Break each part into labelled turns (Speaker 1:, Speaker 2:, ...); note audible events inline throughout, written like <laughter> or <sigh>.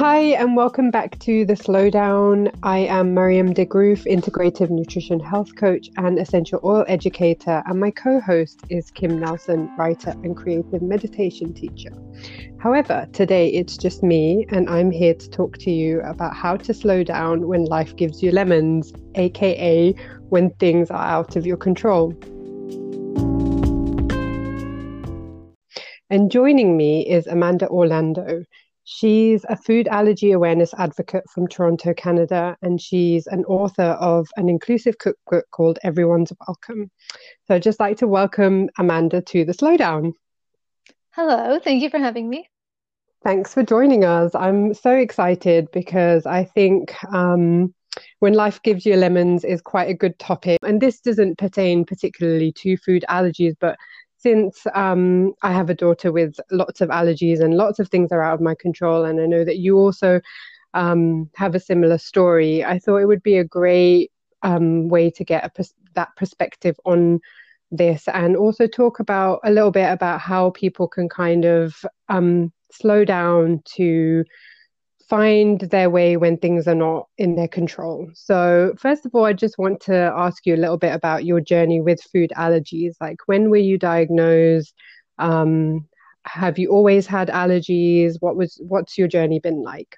Speaker 1: Hi, and welcome back to The Slowdown. I am Maryam de Groef, integrative nutrition health coach and essential oil educator, and my co host is Kim Nelson, writer and creative meditation teacher. However, today it's just me, and I'm here to talk to you about how to slow down when life gives you lemons, aka when things are out of your control. And joining me is Amanda Orlando. She's a food allergy awareness advocate from Toronto, Canada, and she's an author of an inclusive cookbook called Everyone's Welcome. So I'd just like to welcome Amanda to the Slowdown.
Speaker 2: Hello, thank you for having me.
Speaker 1: Thanks for joining us. I'm so excited because I think um, when life gives you lemons is quite a good topic. And this doesn't pertain particularly to food allergies, but since um, I have a daughter with lots of allergies and lots of things are out of my control, and I know that you also um, have a similar story, I thought it would be a great um, way to get pers- that perspective on this and also talk about a little bit about how people can kind of um, slow down to find their way when things are not in their control. So, first of all, I just want to ask you a little bit about your journey with food allergies. Like, when were you diagnosed? Um, have you always had allergies? What was what's your journey been like?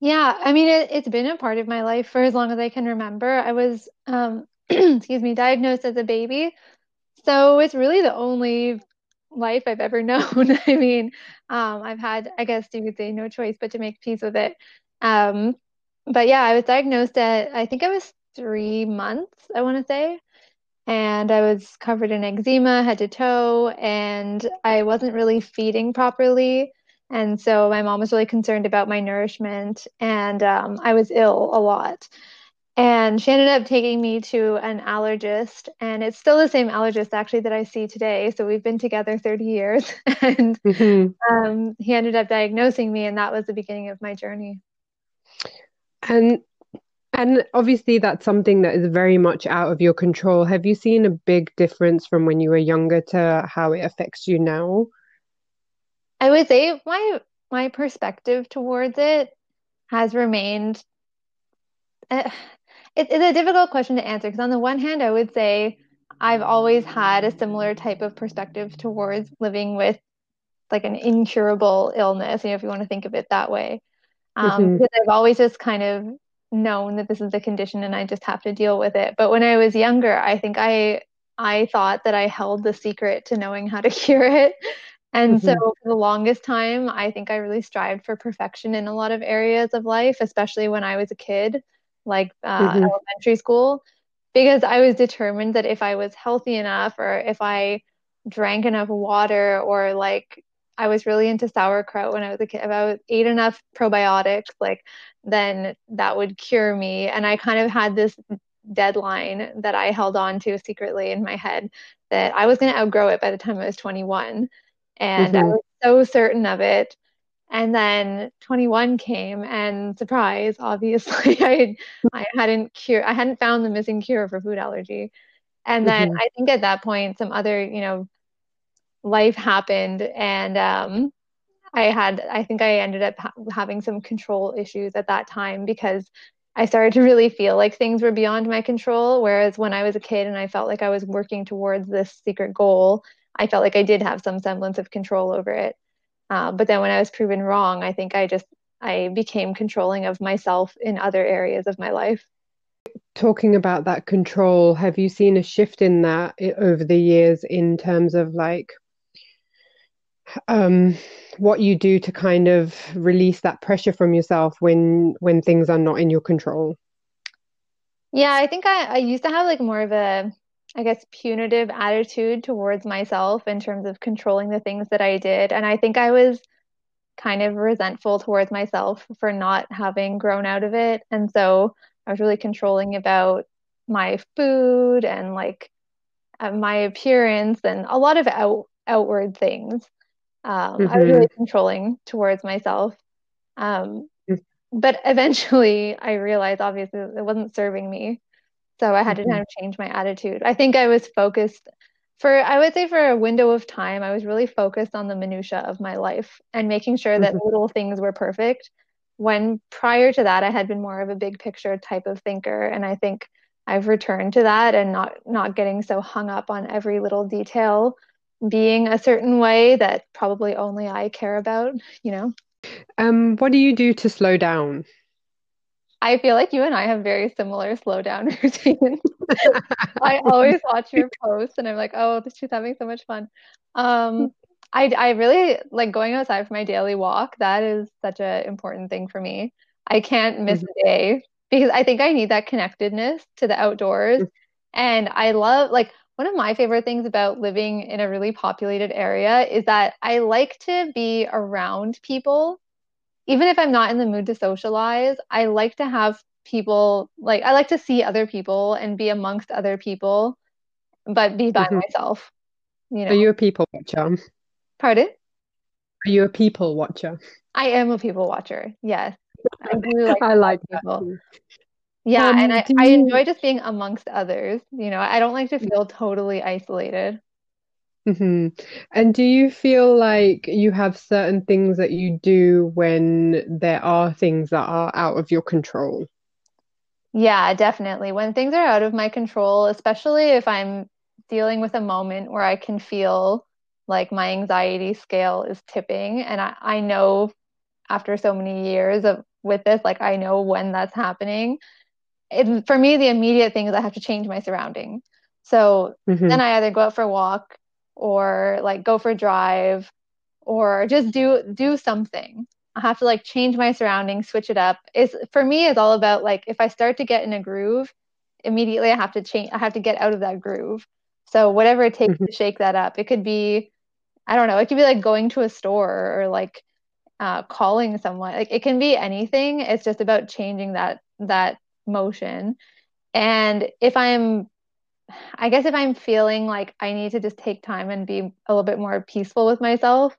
Speaker 2: Yeah, I mean, it, it's been a part of my life for as long as I can remember. I was, um, <clears throat> excuse me, diagnosed as a baby. So it's really the only life I've ever <laughs> known. <laughs> I mean, um, I've had, I guess you could say, no choice but to make peace with it. Um, but yeah, I was diagnosed at, I think I was three months, I want to say. And I was covered in eczema head to toe, and I wasn't really feeding properly. And so my mom was really concerned about my nourishment, and um, I was ill a lot. And she ended up taking me to an allergist, and it's still the same allergist actually that I see today. So we've been together 30 years, <laughs> and mm-hmm. um, he ended up diagnosing me, and that was the beginning of my journey.
Speaker 1: And and obviously that's something that is very much out of your control. Have you seen a big difference from when you were younger to how it affects you now?
Speaker 2: I would say my my perspective towards it has remained. It, it's a difficult question to answer because on the one hand, I would say I've always had a similar type of perspective towards living with like an incurable illness, you know, if you want to think of it that way. Um, mm-hmm. Because I've always just kind of known that this is the condition and I just have to deal with it. But when I was younger, I think I I thought that I held the secret to knowing how to <laughs> cure it. And mm-hmm. so for the longest time, I think I really strived for perfection in a lot of areas of life, especially when I was a kid like uh, mm-hmm. elementary school, because I was determined that if I was healthy enough or if I drank enough water or like I was really into sauerkraut when I was a kid, if I ate enough probiotics, like then that would cure me. And I kind of had this deadline that I held on to secretly in my head that I was going to outgrow it by the time I was 21. And mm-hmm. I was so certain of it and then 21 came and surprise obviously <laughs> i i hadn't cure i hadn't found the missing cure for food allergy and then mm-hmm. i think at that point some other you know life happened and um i had i think i ended up ha- having some control issues at that time because i started to really feel like things were beyond my control whereas when i was a kid and i felt like i was working towards this secret goal i felt like i did have some semblance of control over it uh, but then when I was proven wrong, I think I just I became controlling of myself in other areas of my life.
Speaker 1: Talking about that control, have you seen a shift in that over the years in terms of like um, what you do to kind of release that pressure from yourself when when things are not in your control?
Speaker 2: Yeah, I think I, I used to have like more of a I guess, punitive attitude towards myself in terms of controlling the things that I did. And I think I was kind of resentful towards myself for not having grown out of it. And so I was really controlling about my food and like uh, my appearance and a lot of out, outward things. Um, mm-hmm. I was really mm-hmm. controlling towards myself. Um, mm. but eventually I realized obviously it wasn't serving me. So I had mm-hmm. to kind of change my attitude. I think I was focused for I would say for a window of time, I was really focused on the minutia of my life and making sure that mm-hmm. little things were perfect. When prior to that, I had been more of a big picture type of thinker, and I think I've returned to that and not not getting so hung up on every little detail being a certain way that probably only I care about, you know.
Speaker 1: Um, what do you do to slow down?
Speaker 2: I feel like you and I have very similar slow down <laughs> routines. <laughs> I always watch your posts and I'm like, oh, she's having so much fun. Um, I, I really like going outside for my daily walk. That is such an important thing for me. I can't miss mm-hmm. a day because I think I need that connectedness to the outdoors. Mm-hmm. And I love, like, one of my favorite things about living in a really populated area is that I like to be around people. Even if I'm not in the mood to socialize, I like to have people, like, I like to see other people and be amongst other people, but be by mm-hmm. myself. You know?
Speaker 1: Are you a people watcher?
Speaker 2: Pardon?
Speaker 1: Are you a people watcher?
Speaker 2: I am a people watcher. Yes. I <laughs> do
Speaker 1: like I like people.
Speaker 2: Yeah, um, and I. I enjoy just being amongst others. You know, I don't like to feel totally isolated.
Speaker 1: Mm-hmm. And do you feel like you have certain things that you do when there are things that are out of your control?
Speaker 2: Yeah, definitely. When things are out of my control, especially if I'm dealing with a moment where I can feel like my anxiety scale is tipping and I, I know after so many years of with this like i know when that's happening it, for me the immediate thing is i have to change my surroundings so mm-hmm. then i either go out for a walk or like go for a drive or just do do something. I have to like change my surroundings switch it up. Is for me it's all about like if i start to get in a groove immediately i have to change i have to get out of that groove. So whatever it takes mm-hmm. to shake that up it could be i don't know it could be like going to a store or like uh, calling someone. Like it can be anything. It's just about changing that that motion. And if i'm i guess if i'm feeling like i need to just take time and be a little bit more peaceful with myself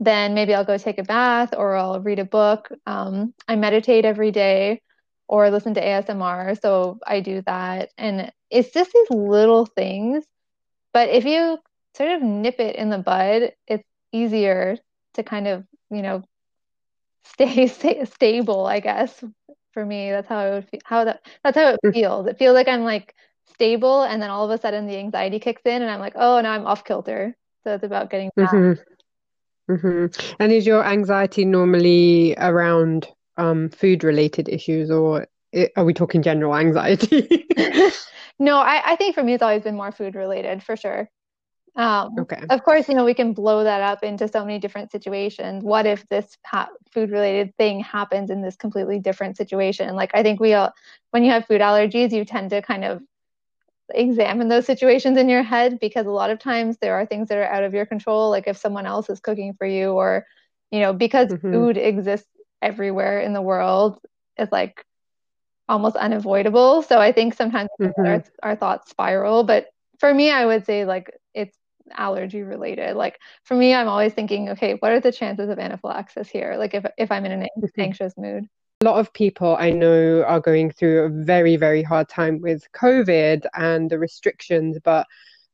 Speaker 2: then maybe i'll go take a bath or i'll read a book. Um, i meditate every day or listen to asmr so i do that. And it's just these little things but if you sort of nip it in the bud it's easier to kind of you know <laughs> stay, stay stable i guess for me. That's how i would feel how that that's how it mm. feels. It feels like i'm like stable and then all of a sudden the anxiety kicks in and i'm like oh now i'm off kilter so it's about getting back
Speaker 1: mm-hmm. Mm-hmm. and is your anxiety normally around um, food related issues or are we talking general anxiety <laughs> <laughs>
Speaker 2: no I, I think for me it's always been more food related for sure um, okay. Of course, you know, we can blow that up into so many different situations. What if this ha- food related thing happens in this completely different situation? Like, I think we all, when you have food allergies, you tend to kind of examine those situations in your head because a lot of times there are things that are out of your control. Like, if someone else is cooking for you, or, you know, because mm-hmm. food exists everywhere in the world, it's like almost unavoidable. So I think sometimes mm-hmm. our, our thoughts spiral. But for me, I would say, like, it's allergy related. Like for me, I'm always thinking, okay, what are the chances of anaphylaxis here? Like if if I'm in an mm-hmm. anxious mood.
Speaker 1: A lot of people I know are going through a very very hard time with COVID and the restrictions, but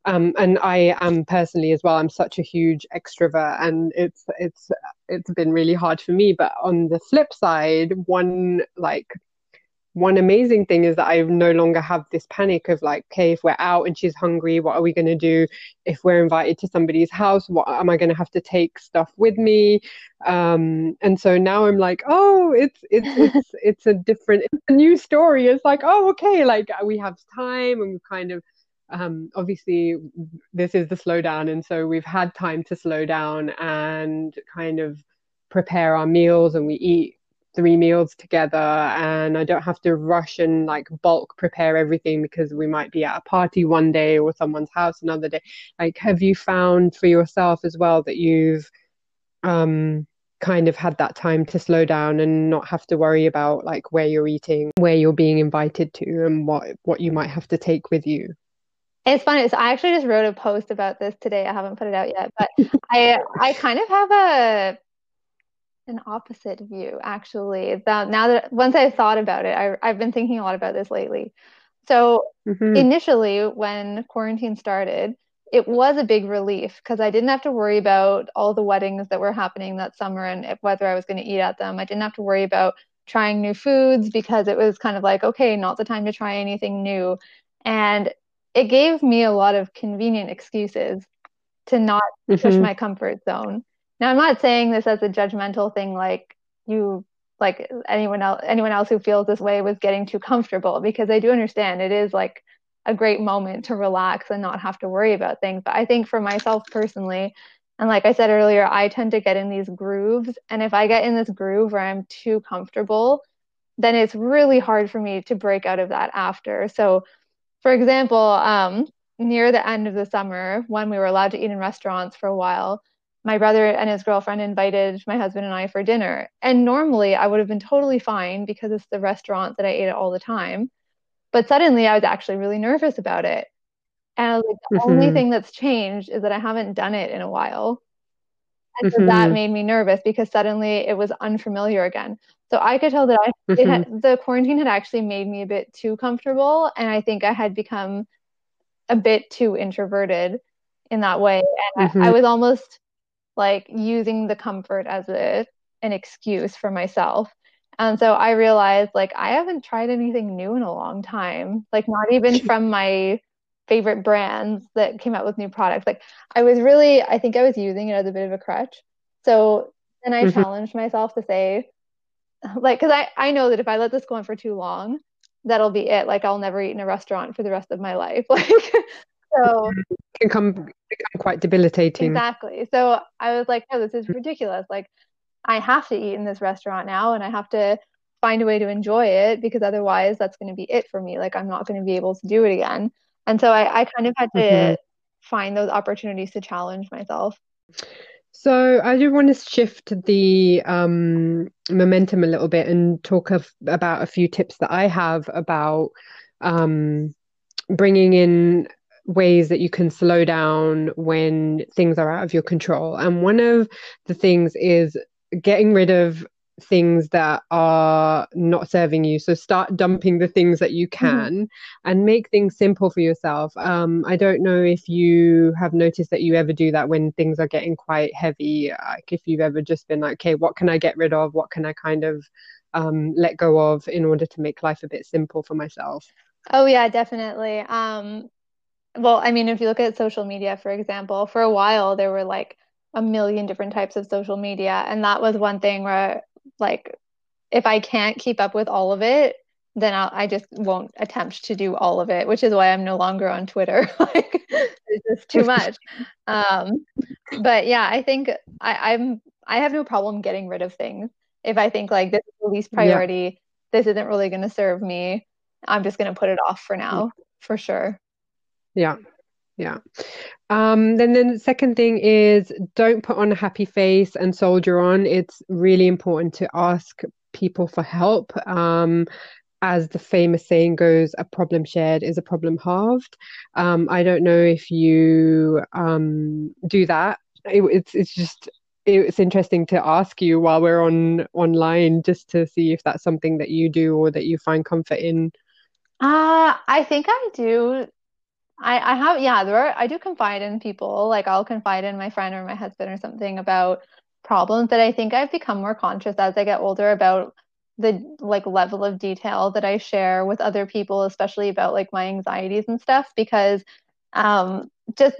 Speaker 1: um, and I am personally as well. I'm such a huge extrovert, and it's it's it's been really hard for me. But on the flip side, one like one amazing thing is that I no longer have this panic of like, okay, if we're out and she's hungry, what are we going to do? If we're invited to somebody's house, what am I going to have to take stuff with me? Um, and so now I'm like, oh, it's it's <laughs> it's it's a different, it's a new story. It's like, oh, okay, like we have time and we kind of. Um, obviously, this is the slowdown, and so we've had time to slow down and kind of prepare our meals, and we eat three meals together and I don't have to rush and like bulk prepare everything because we might be at a party one day or someone's house another day. Like, have you found for yourself as well that you've um, kind of had that time to slow down and not have to worry about like where you're eating, where you're being invited to, and what what you might have to take with you?
Speaker 2: It's funny. So I actually just wrote a post about this today. I haven't put it out yet, but I I kind of have a an opposite view actually that now that once i've thought about it I, i've been thinking a lot about this lately so mm-hmm. initially when quarantine started it was a big relief because I didn't have to worry about all the weddings that were happening that summer and whether I was going to eat at them. I didn't have to worry about trying new foods because it was kind of like, okay, not the time to try anything new. And it gave me a lot of convenient excuses to not mm-hmm. push my comfort zone. Now, I'm not saying this as a judgmental thing, like you, like anyone else, anyone else who feels this way was getting too comfortable, because I do understand it is like a great moment to relax and not have to worry about things. But I think for myself personally, and like I said earlier, I tend to get in these grooves. And if I get in this groove where I'm too comfortable, then it's really hard for me to break out of that after. So, for example, um, near the end of the summer, when we were allowed to eat in restaurants for a while, my brother and his girlfriend invited my husband and I for dinner. And normally I would have been totally fine because it's the restaurant that I ate at all the time. But suddenly I was actually really nervous about it. And I was like, the mm-hmm. only thing that's changed is that I haven't done it in a while. And mm-hmm. so that mm-hmm. made me nervous because suddenly it was unfamiliar again. So I could tell that I mm-hmm. had, the quarantine had actually made me a bit too comfortable. And I think I had become a bit too introverted in that way. And I, I mm-hmm. was almost like using the comfort as a an excuse for myself. And so I realized like I haven't tried anything new in a long time, like not even <laughs> from my favorite brands that came out with new products. Like I was really, I think I was using it as a bit of a crutch. So then I mm-hmm. challenged myself to say, <laughs> like, because I I know that if I let this go on for too long, that'll be it. Like I'll never eat in a restaurant for the rest of my life. <laughs> Like so
Speaker 1: it <laughs> can come become quite debilitating.
Speaker 2: Exactly. So I was like, no, this is ridiculous. Like I have to eat in this restaurant now and I have to find a way to enjoy it because otherwise that's going to be it for me. Like I'm not going to be able to do it again. And so I, I kind of had to mm-hmm. find those opportunities to challenge myself.
Speaker 1: So I do want to shift the um, momentum a little bit and talk of, about a few tips that I have about um, bringing in ways that you can slow down when things are out of your control. And one of the things is getting rid of things that are not serving you. So start dumping the things that you mm-hmm. can mm-hmm. and make things simple for yourself. Um, I don't know if you have noticed that you ever do that when things are getting quite heavy. Like if you've ever just been like, okay, what can I get rid of? What can I kind of um, let go of in order to make life a bit simple for myself?
Speaker 2: Oh yeah, definitely. Um, well, I mean, if you look at social media, for example, for a while there were like a million different types of social media. And that was one thing where like if I can't keep up with all of it, then I'll, i just won't attempt to do all of it, which is why I'm no longer on Twitter. <laughs> like it's just too much. Um, but yeah, I think I, I'm I have no problem getting rid of things if I think like this is the least priority. Yeah. This isn't really going to serve me. I'm just going to put it off for now, for sure.
Speaker 1: Yeah, yeah. Um, then, then the second thing is don't put on a happy face and soldier on. It's really important to ask people for help. Um, as the famous saying goes, a problem shared is a problem halved. Um, I don't know if you um, do that. It, it's it's just it's interesting to ask you while we're on online just to see if that's something that you do or that you find comfort in.
Speaker 2: Uh, I think I do I, I have, yeah, there are, I do confide in people. Like I'll confide in my friend or my husband or something about problems that I think I've become more conscious as I get older about the like level of detail that I share with other people, especially about like my anxieties and stuff, because um, just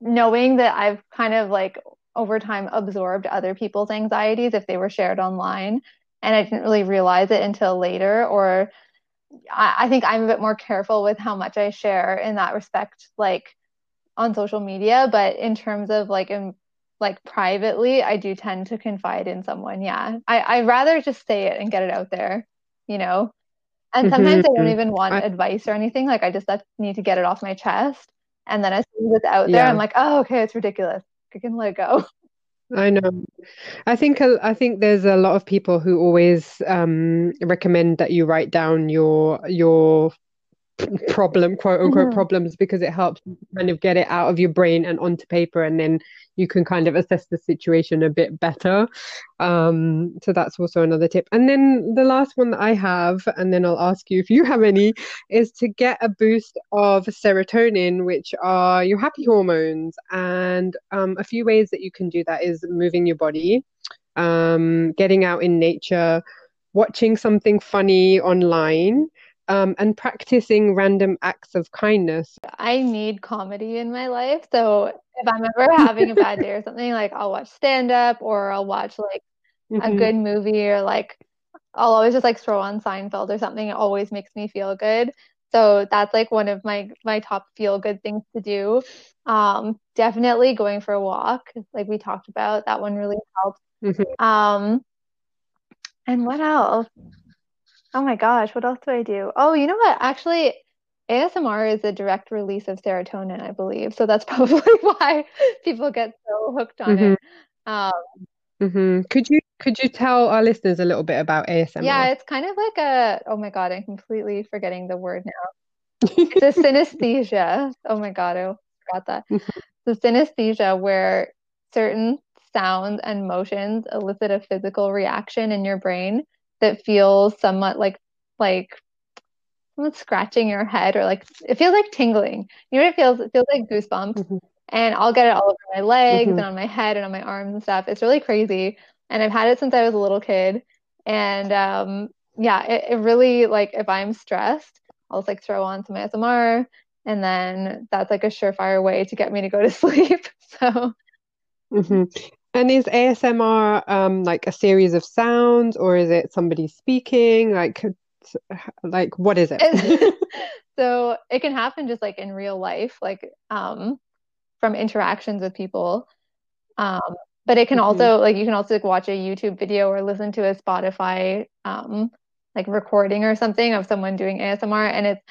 Speaker 2: knowing that I've kind of like over time absorbed other people's anxieties if they were shared online. And I didn't really realize it until later, or I, I think I'm a bit more careful with how much I share in that respect, like on social media. But in terms of like in like privately, I do tend to confide in someone. Yeah, I I rather just say it and get it out there, you know. And sometimes mm-hmm. I don't even want I, advice or anything. Like I just need to get it off my chest. And then as soon as it's out there. I'm like, oh, okay, it's ridiculous. I can let go.
Speaker 1: I know. I think I think there's a lot of people who always um, recommend that you write down your your problem, quote unquote
Speaker 2: Mhm.
Speaker 1: problems, because it helps kind of get it out of your brain and onto paper, and then you can kind of assess the situation a bit better. Um, so that's also another tip. And then the last one that I have, and then I'll ask you if you have any, is to get a boost of serotonin, which are your happy hormones. And um, a few ways that you can do that is moving your body, um, getting out in nature, watching something funny online um, and practicing random acts of kindness.
Speaker 2: I need comedy in my life. So if I'm ever <laughs> having a bad day or something, like I'll watch stand up or I'll watch like a
Speaker 1: hmm
Speaker 2: good movie or like I'll always just like throw on Seinfeld or something. It always makes me feel good. So that's like one of my my top feel good things to do. Um, definitely going for a walk, like we talked about. That one really helps.
Speaker 1: hmm
Speaker 2: Um, and what else? Oh my gosh, what else do I do? Oh, you know what? Actually, ASMR is a direct release of serotonin, I believe. So that's <laughs> probably why people get so hooked on
Speaker 1: hmm
Speaker 2: it. Um,
Speaker 1: hmm Could you could you tell our listeners a little bit about ASMR?
Speaker 2: yeah, it's kind of like a, oh my God, I'm completely forgetting the word now. It's a synesthesia. <laughs> Oh my God, I forgot that. The synesthesia where certain sounds and motions elicit a physical reaction in your brain that feels somewhat like like someone scratching your head or like it feels like tingling. You know what it feels? It feels like goosebumps.
Speaker 1: hmm
Speaker 2: And I'll get it all over my legs and
Speaker 1: hmm
Speaker 2: on my head and on my arms and stuff. It's really crazy. And I've had it since I was a little kid. And um yeah, it, it really like if I'm stressed, I'll just like throw on some ASMR and then that's like a surefire way to get me to go to <laughs> sleep. So
Speaker 1: hmm And is ASMR um like a series of sounds or is it somebody speaking? Like like what is it? <laughs> <laughs>
Speaker 2: so it can happen just like in real life, like um from interactions with people. Um, but it can
Speaker 1: hmm
Speaker 2: also like you can also like, watch a YouTube video or listen to a Spotify um like recording or something of someone doing ASMR and it's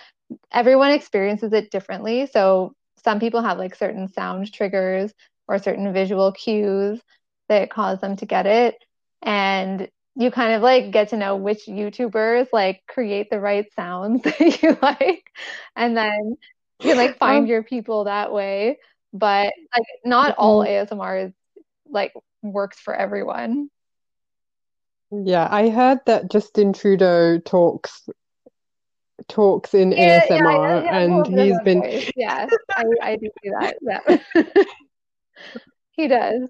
Speaker 2: everyone experiences it differently. So some people have like certain sound triggers or certain visual cues that cause them to get it. And you kind of like get to know which YouTubers like create the right sounds <laughs> that you like. And then you like find
Speaker 1: Um,
Speaker 2: your people that way. But like not all
Speaker 1: mhm.
Speaker 2: ASMR is like works for everyone.
Speaker 1: Yeah, I heard that Justin Trudeau talks talks in
Speaker 2: Yeah, yeah,
Speaker 1: ASMR
Speaker 2: has a
Speaker 1: and
Speaker 2: little bit of
Speaker 1: he's been
Speaker 2: voice. Yeah, <laughs> I I do see that. <laughs> He does.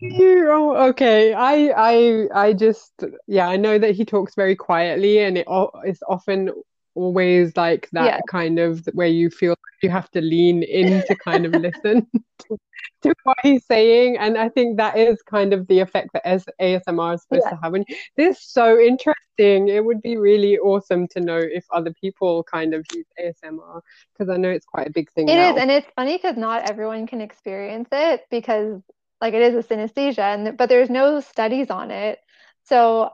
Speaker 1: You, oh, okay. I, I, I just, yeah, I know that he talks very quietly, and it it's often always like that
Speaker 2: Yeah.
Speaker 1: kind of where you feel you have to lean in to kind of listen <laughs> to, to what he's saying, and I think that is kind of the effect that as ASMR is supposed
Speaker 2: Yeah.
Speaker 1: to have. And this is so interesting. It would be really awesome to know if other people kind of use ASMR because I know it's quite a big thing
Speaker 2: It is,
Speaker 1: now.
Speaker 2: and it's funny because not everyone can experience it because like it is a synesthesia and but there's no studies on it. So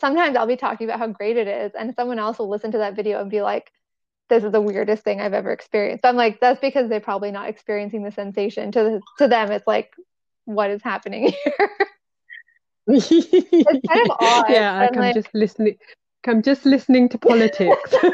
Speaker 2: sometimes I'll be talking about how great it is and someone else will listen to that video and be like, this is the weirdest thing I've ever experienced. I'm like, that's because they're probably not experiencing the sensation. To the, to them, it's like, what is happening <laughs> here? It's kind of odd.
Speaker 1: Yeah, like I'm
Speaker 2: like,
Speaker 1: just listening. I'm just listening to politics. <laughs>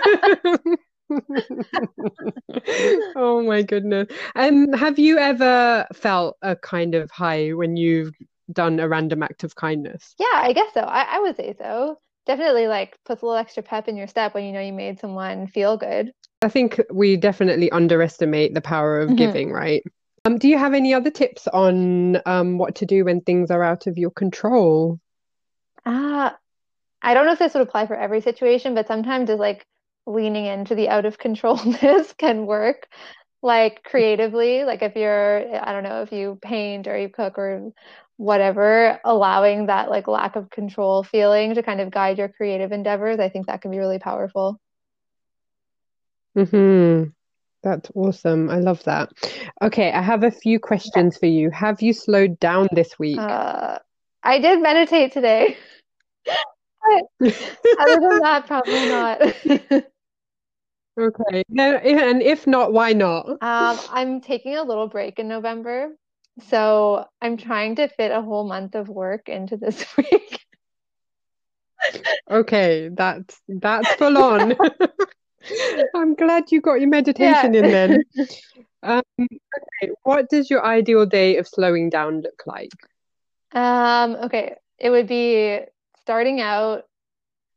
Speaker 1: Oh my goodness. And have you ever felt a kind of high when you've done a random act of kindness?
Speaker 2: yeah, I guess so. I, I would say so. Definitely like puts a little extra pep in your step when you know you made someone feel good.
Speaker 1: I think we definitely underestimate the power of
Speaker 2: Mhm.
Speaker 1: giving, right? Um, do you have any other tips on um, what to do when things are out of your control?
Speaker 2: Ah, I don't know if this would apply for every situation, but sometimes it's like leaning into the out of controlness <laughs> can work. Like creatively, like if you're, I don't know, if you paint or you cook or whatever, allowing that like lack of control feeling to kind of guide your creative endeavors, I think that can be really powerful.
Speaker 1: hmm That's awesome. I love that. Okay, I have a few
Speaker 2: Yeah.
Speaker 1: questions for you. Have you slowed down this week?
Speaker 2: Uh, I did meditate today, <laughs> other than that, probably not. <laughs>
Speaker 1: Okay. No, and if not, why not?
Speaker 2: Um, I'm taking a little break in November, so I'm trying to fit a whole month of work into this <laughs> week.
Speaker 1: Okay, that's that's <laughs> full on. <laughs> I'm glad you got your meditation
Speaker 2: Yeah.
Speaker 1: in then. Um, okay, what does your ideal day of slowing down look like?
Speaker 2: Um, okay. It would be starting out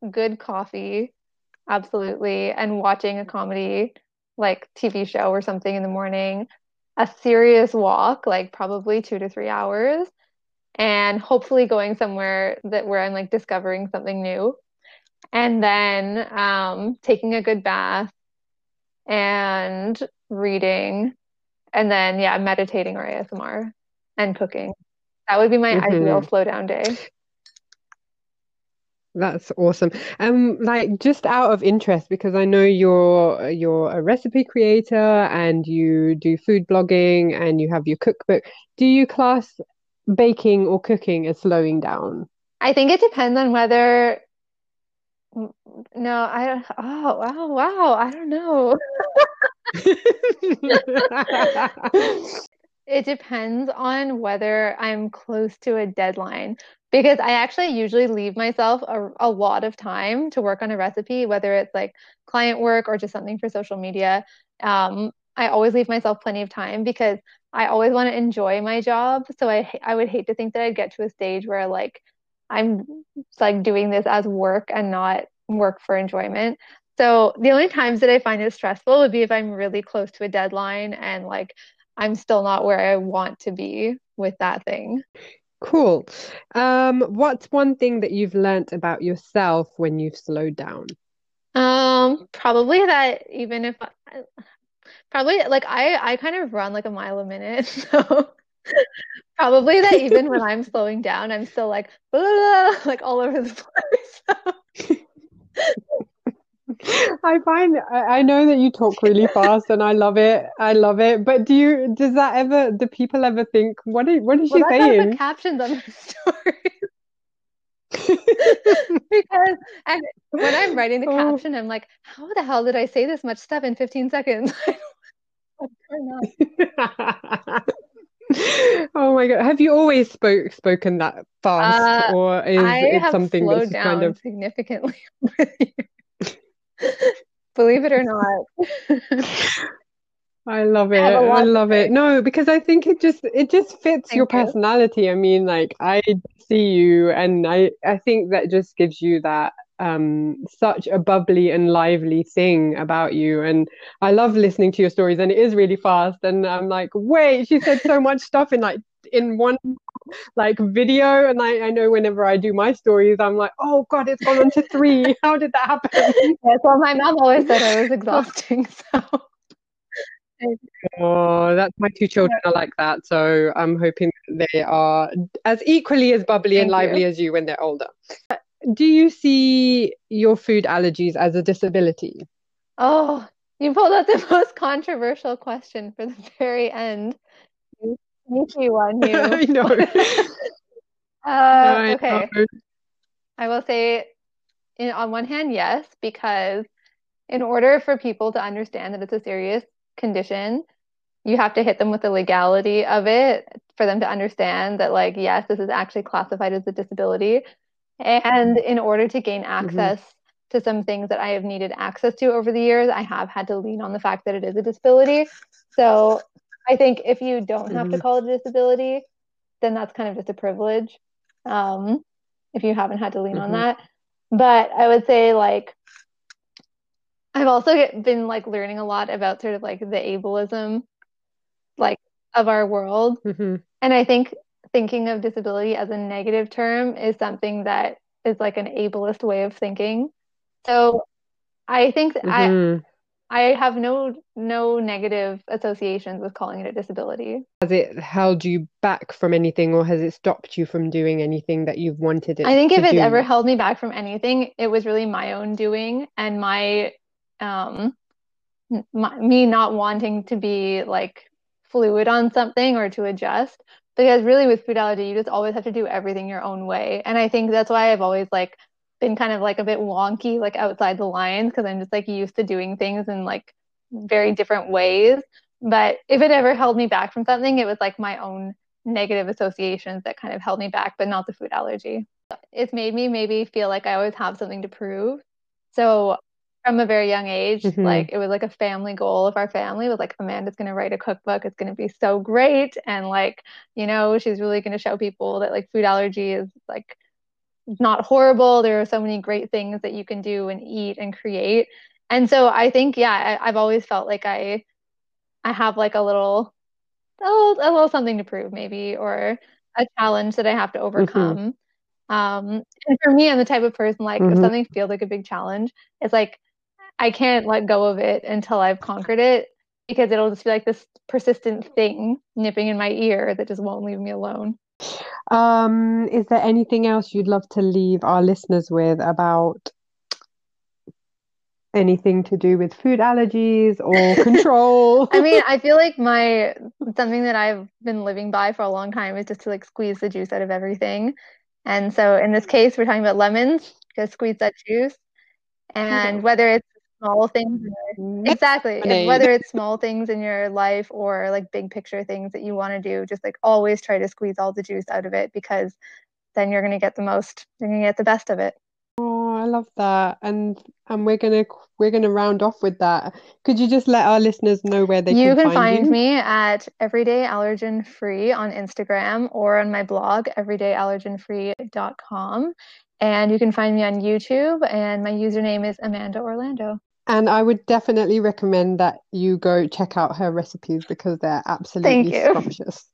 Speaker 2: good coffee, absolutely, and watching a comedy like TV show or something in the morning, a serious walk, like probably two to three hours, and hopefully going somewhere that where I'm like discovering something new. And then um, taking a good bath and reading, and then yeah, meditating or ASMR and cooking. That would be my ideal
Speaker 1: hmm
Speaker 2: slow down day.
Speaker 1: That's awesome. Um, like just out of interest, because I know you're you're a recipe creator and you do food blogging and you have your cookbook. Do you class baking or cooking as slowing down?
Speaker 2: I think it depends on whether no, I don't oh wow wow, I don't know. <laughs> <laughs> <laughs> It depends on whether I'm close to a deadline because I actually usually leave myself a, a lot of time to work on a recipe, whether it's like client work or just something for social media. Um, I always leave myself plenty of time because I always want to enjoy my job. So I I would hate to think that I'd get to a stage where like I'm like doing this as work and not work for enjoyment. So the only times that I find it stressful would be if I'm really close to a deadline and like I'm still not where I want to be with that thing.
Speaker 1: Cool. Um, what's one thing that you've learned about yourself when you've slowed down?
Speaker 2: Um, probably that even if I, probably like I I kind of run like a mile a minute, <laughs> so probably that even when I'm slowing down, I'm still like blah, <laughs> blah, blah, like all over the <laughs> place.
Speaker 1: I find I, know that you talk really <laughs> fast and I love it. I love it. But do you does that ever do people ever think what is what is
Speaker 2: Well,
Speaker 1: she
Speaker 2: that's how I put
Speaker 1: saying?
Speaker 2: captions on my <laughs> <laughs> story because and when I'm writing the
Speaker 1: Oh.
Speaker 2: caption, I'm like, how the hell did I say this much stuff in 15 seconds? What's going on?
Speaker 1: Oh my God. Have you always spoke spoken that fast
Speaker 2: Uh,
Speaker 1: or is
Speaker 2: I
Speaker 1: it something that's kind of
Speaker 2: significantly with you, <laughs> believe it or not.
Speaker 1: I love
Speaker 2: I
Speaker 1: it. I
Speaker 2: to
Speaker 1: love it. No, because I think it just it just fits your
Speaker 2: Thank you.
Speaker 1: personality. I mean, like I see you and I I think that just gives you that um such a bubbly and lively thing about you. And I love listening to your stories and it is really fast and I'm like, wait, she said so much stuff in like in one like video and I I know whenever I do my stories, I'm like, oh God, it's gone on to three. <laughs> How did that happen?
Speaker 2: Yeah, so my mom always said I was exhausting, <laughs> so
Speaker 1: Oh, that's my two children are like that. So I'm hoping that they are as equally as bubbly and lively
Speaker 2: you.
Speaker 1: as you when they're older. Do you see your food allergies as a disability?
Speaker 2: Oh, you pulled out the <laughs> most controversial question for the very end. Sneaky one, you. <laughs>
Speaker 1: I know. <laughs>
Speaker 2: Uh,
Speaker 1: I know.
Speaker 2: okay. I will say, in, on one hand, yes, because in order for people to understand that it's a serious condition, you have to hit them with the legality of it for them to understand that, like, yes, this is actually classified as a disability. And in order to gain
Speaker 1: hmm
Speaker 2: access to some things that I have needed access to over the years, I have had to lean on the fact that it is a disability. So I think if you don't have to
Speaker 1: hmm
Speaker 2: call it a disability, then that's kind of just a privilege. Um, if you haven't had to lean on
Speaker 1: hmm
Speaker 2: that. But I would say like I've also get- been like learning a lot about sort of like the ableism like of our world.
Speaker 1: hmm
Speaker 2: And I think thinking of disability as a negative term is something that is like an ableist way of thinking. So I think I
Speaker 1: hmm
Speaker 2: I have no no negative associations with calling it a disability.
Speaker 1: Has it held you back from anything, or has it stopped you from doing anything that you've wanted
Speaker 2: to?
Speaker 1: I
Speaker 2: think if it's ever held me back from anything, it was really my own doing and my um my, me not wanting to be like fluid on something or to adjust. Because really with food allergy, you just always have to do everything your own way. And I think that's why I've always like been kind of like a bit wonky, like outside the lines, because I'm just like used to doing things in like very different ways. But if it ever held me back from something, it was like my own negative associations that kind of held me back, but not the food allergy. It's made me maybe feel like I always have something to prove. So from a very young age. Mm-hmm. Like it was like a family goal of our family was like Amanda's gonna write a cookbook. It's gonna be so great. And like, you know, she's really gonna show people that like food allergy is like not horrible. There are so many great things that you can do and eat and create. And so I think, yeah, I, have always felt like I I have like a little oh, a little something to prove maybe or a challenge that I have to mm-hmm. overcome. Mm-hmm. Um, and for me, I'm the type of person like mm-hmm. if something feels like a big challenge, it's like I can't let go of it until I've conquered it because it'll just be like this persistent thing nipping in my ear that just won't leave me alone.
Speaker 1: Um, is there anything else you'd love to leave our listeners with about anything to do with food allergies or <laughs> control?
Speaker 2: I mean, I feel like my something that I've been living by for a long time is just to like squeeze the juice out of everything. And so in this case, we're talking about lemons, just squeeze that juice. And whether it's small things, mm-hmm. exactly, whether it's <laughs> small things in your life or like big picture things that you want to do, just like always try to squeeze all the juice out of it because then you're going to get the most, you're going to get the best of it.
Speaker 1: Oh, I love that. And and we're gonna we're gonna round off with that. Could you just let our listeners know where they
Speaker 2: you
Speaker 1: can,
Speaker 2: can
Speaker 1: find,
Speaker 2: find me at everyday allergen free on Instagram or on my blog everydayallergenfree.com. And you can find me on YouTube and my username is Amanda Orlando.
Speaker 1: And I would definitely recommend that you go check out her recipes because they're absolutely scrumptious.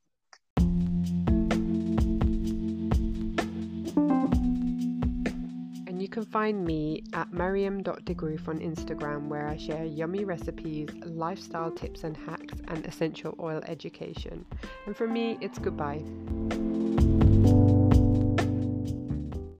Speaker 1: And you can find me at maryam.degroef on Instagram, where I share yummy recipes, lifestyle tips and hacks, and essential oil education. And for me, it's goodbye.